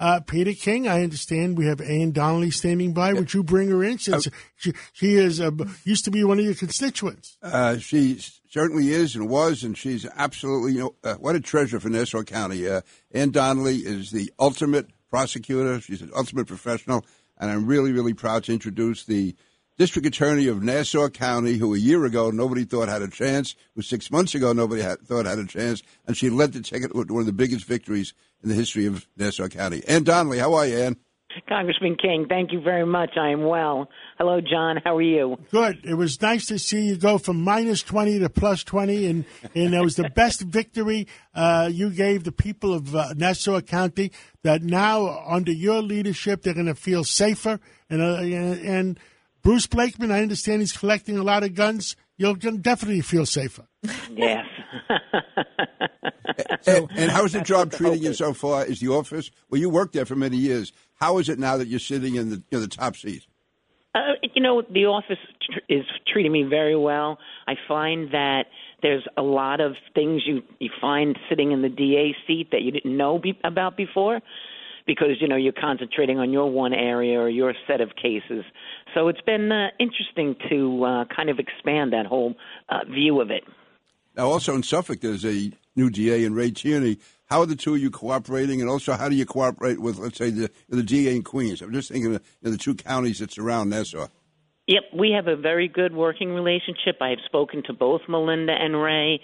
Uh, Peter King, I understand we have Ann Donnelly standing by. Would you bring her in since she, she is uh, used to be one of your constituents? Uh, she certainly is and was, and she's absolutely, you know, uh, what a treasure for Nassau County. Uh, Ann Donnelly is the ultimate prosecutor. She's an ultimate professional, and I'm really, really proud to introduce the district attorney of Nassau County, who a year ago nobody thought had a chance, who six months ago nobody had, thought had a chance, and she led the ticket with one of the biggest victories in the history of Nassau County. Ann Donnelly, how are you, Ann? Congressman King, thank you very much. I am well. Hello, John. How are you? Good. It was nice to see you go from minus 20 to plus 20, and, and it was the best victory uh, you gave the people of uh, Nassau County that now, under your leadership, they're going to feel safer. And, uh, and Bruce Blakeman, I understand he's collecting a lot of guns. You'll definitely feel safer. Yes. and, and how's the job treating you so far? Is the office? Well, you worked there for many years. How is it now that you're sitting in the, you know, the top seat? Uh, you know, the office tr- is treating me very well. I find that there's a lot of things you you find sitting in the DA seat that you didn't know be- about before because you know you're concentrating on your one area or your set of cases. So it's been uh, interesting to uh, kind of expand that whole uh, view of it. Now, also in Suffolk, there's a new DA in Ray Tierney. How are the two of you cooperating, and also how do you cooperate with, let's say, the the DA in Queens? I'm just thinking of you know, the two counties that surround Nassau. Yep, we have a very good working relationship. I have spoken to both Melinda and Ray.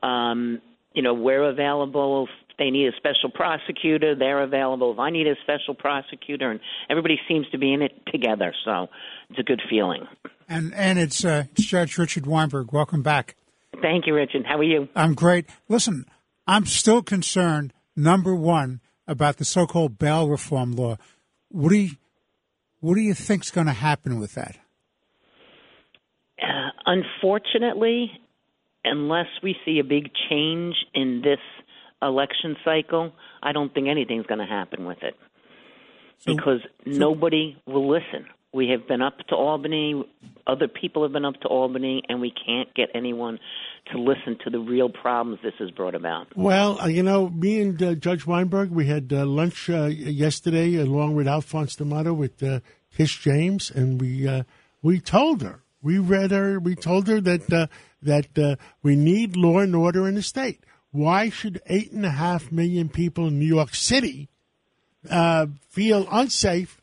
Um, you know, we're available. They need a special prosecutor, they're available. If I need a special prosecutor, and everybody seems to be in it together, so it's a good feeling. And and it's, uh, it's Judge Richard Weinberg. Welcome back. Thank you, Richard. How are you? I'm great. Listen, I'm still concerned. Number one about the so-called bail reform law. What do you what do you think's going to happen with that? Uh, unfortunately, unless we see a big change in this election cycle, I don't think anything's going to happen with it So- because nobody will listen. We have been up to Albany, other people have been up to Albany, and we can't get anyone to listen to the real problems this has brought about. Well, uh, you know, me and uh, Judge Weinberg, we had uh, lunch uh, yesterday along with Alphonse D'Amato with uh, Tish James, and we uh, we told her, we read her, we told her that uh, that uh, we need law and order in the state. Why should eight and a half million people in New York City uh, feel unsafe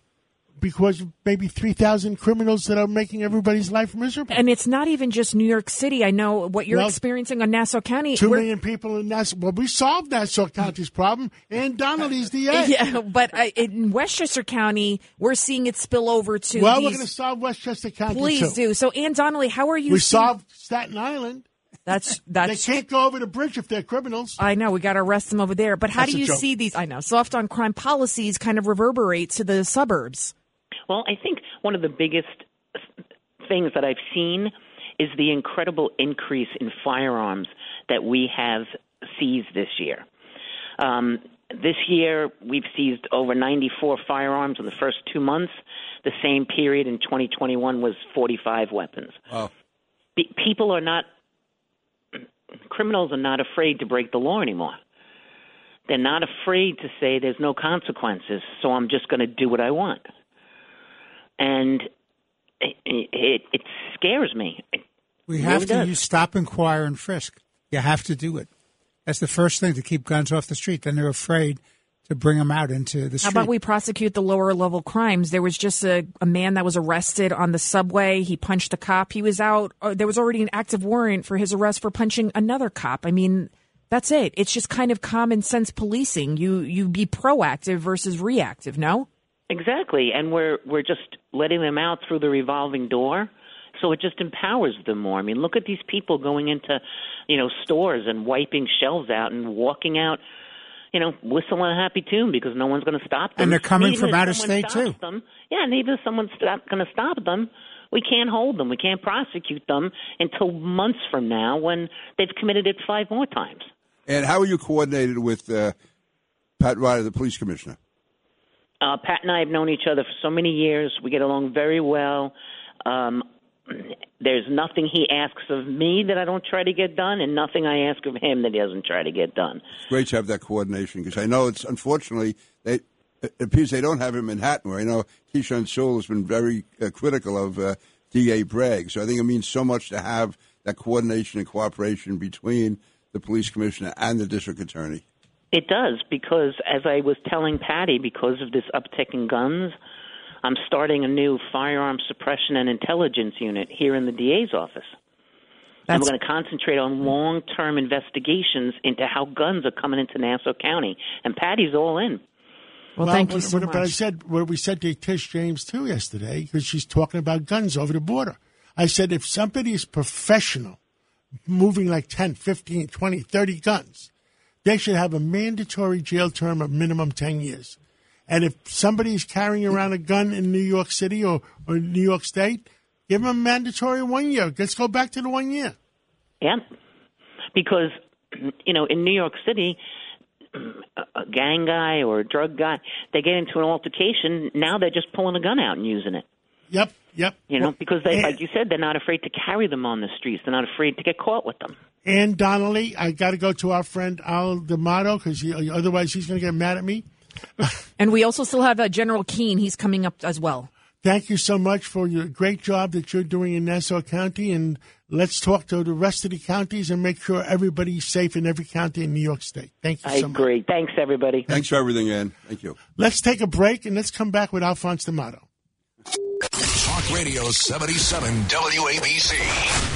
because maybe three thousand criminals that are making everybody's life miserable? And it's not even just New York City. I know what you're Well, experiencing on Nassau County. Two million people in Nassau. Well, we solved Nassau County's problem, and Donnelly's the A. Yeah, but uh, in Westchester County, we're seeing it spill over to. Well, these, we're going to solve Westchester County Please too. do. So, Ann Donnelly, how are you? We seeing- solved Staten Island. That's that's. They can't go over the bridge if they're criminals. I know we got to arrest them over there. But how That's do you joke. see these? I know soft on crime policies kind of reverberate to the suburbs. Well, I think one of the biggest things that I've seen is the incredible increase in firearms that we have seized this year. Um, this year, we've seized over 94 firearms in the first two months. The same period in 2021 was 45 weapons. Wow. Be- people are not, criminals are not afraid to break the law anymore. They're not afraid to say there's no consequences, so I'm just going to do what I want. And it, it, it scares me. It We really have to does. use stop, inquire, and frisk. You have to do it. That's the first thing to keep guns off the street. Then they're afraid to bring them out into the street. How about we prosecute the lower level crimes? There was just a, a man that was arrested on the subway. He punched a cop. He was out. Uh, there was already an active warrant for his arrest for punching another cop. I mean, that's it. It's just kind of common sense policing. You you be proactive versus reactive. No. Exactly, and we're we're just letting them out through the revolving door, so it just empowers them more. I mean, look at these people going into, you know, stores and wiping shelves out and walking out, you know, whistle a happy tune because no one's going to stop them. And they're coming even from out of state, stops too. Them, yeah, and even if someone's going to stop them, we can't hold them. We can't prosecute them until months from now when they've committed it five more times. And how are you coordinated with uh, Pat Ryder, the police commissioner? Uh, Pat and I have known each other for so many years. We get along very well. Um, there's nothing he asks of me that I don't try to get done, and nothing I ask of him that he doesn't try to get done. It's great to have that coordination because I know it's unfortunately they it appears they don't have it in Manhattan, where I know Keechant Sewell has been very uh, critical of uh, D.A. Bragg. So I think it means so much to have that coordination and cooperation between the police commissioner and the district attorney. It does because, as I was telling Patty, because of this uptick in guns, I'm starting a new firearm suppression and intelligence unit here in the DA's office. and we're going to concentrate on long term investigations into how guns are coming into Nassau County. And Patty's all in. well. Thank you so what, But I said what we said to Tish James too yesterday because she's talking about guns over the border. I said if somebody is professional, moving like 10, 15, 20, 30 guns, they should have a mandatory jail term of minimum 10 years. And if somebody is carrying around a gun in New York City or, or New York State, give them a mandatory one year. Let's go back to the one year. Yeah. Because, you know, in New York City, a gang guy or a drug guy, they get into an altercation. Now they're just pulling a gun out and using it. Yep, yep. You know, Well, because they, and- like you said, they're not afraid to carry them on the streets. They're not afraid to get caught with them. and Donnelly, I got to go to our friend Al D'Amato because he, otherwise he's going to get mad at me. And we also still have uh, General Keane. He's coming up as well. Thank you so much for your great job that you're doing in Nassau County. And let's talk to the rest of the counties and make sure everybody's safe in every county in New York State. Thank you I so much. agree. Thanks, everybody. Thanks for everything, Ann. Thank you. Let's take a break and let's come back with Alphonse D'Amato. Talk Radio 77 WABC.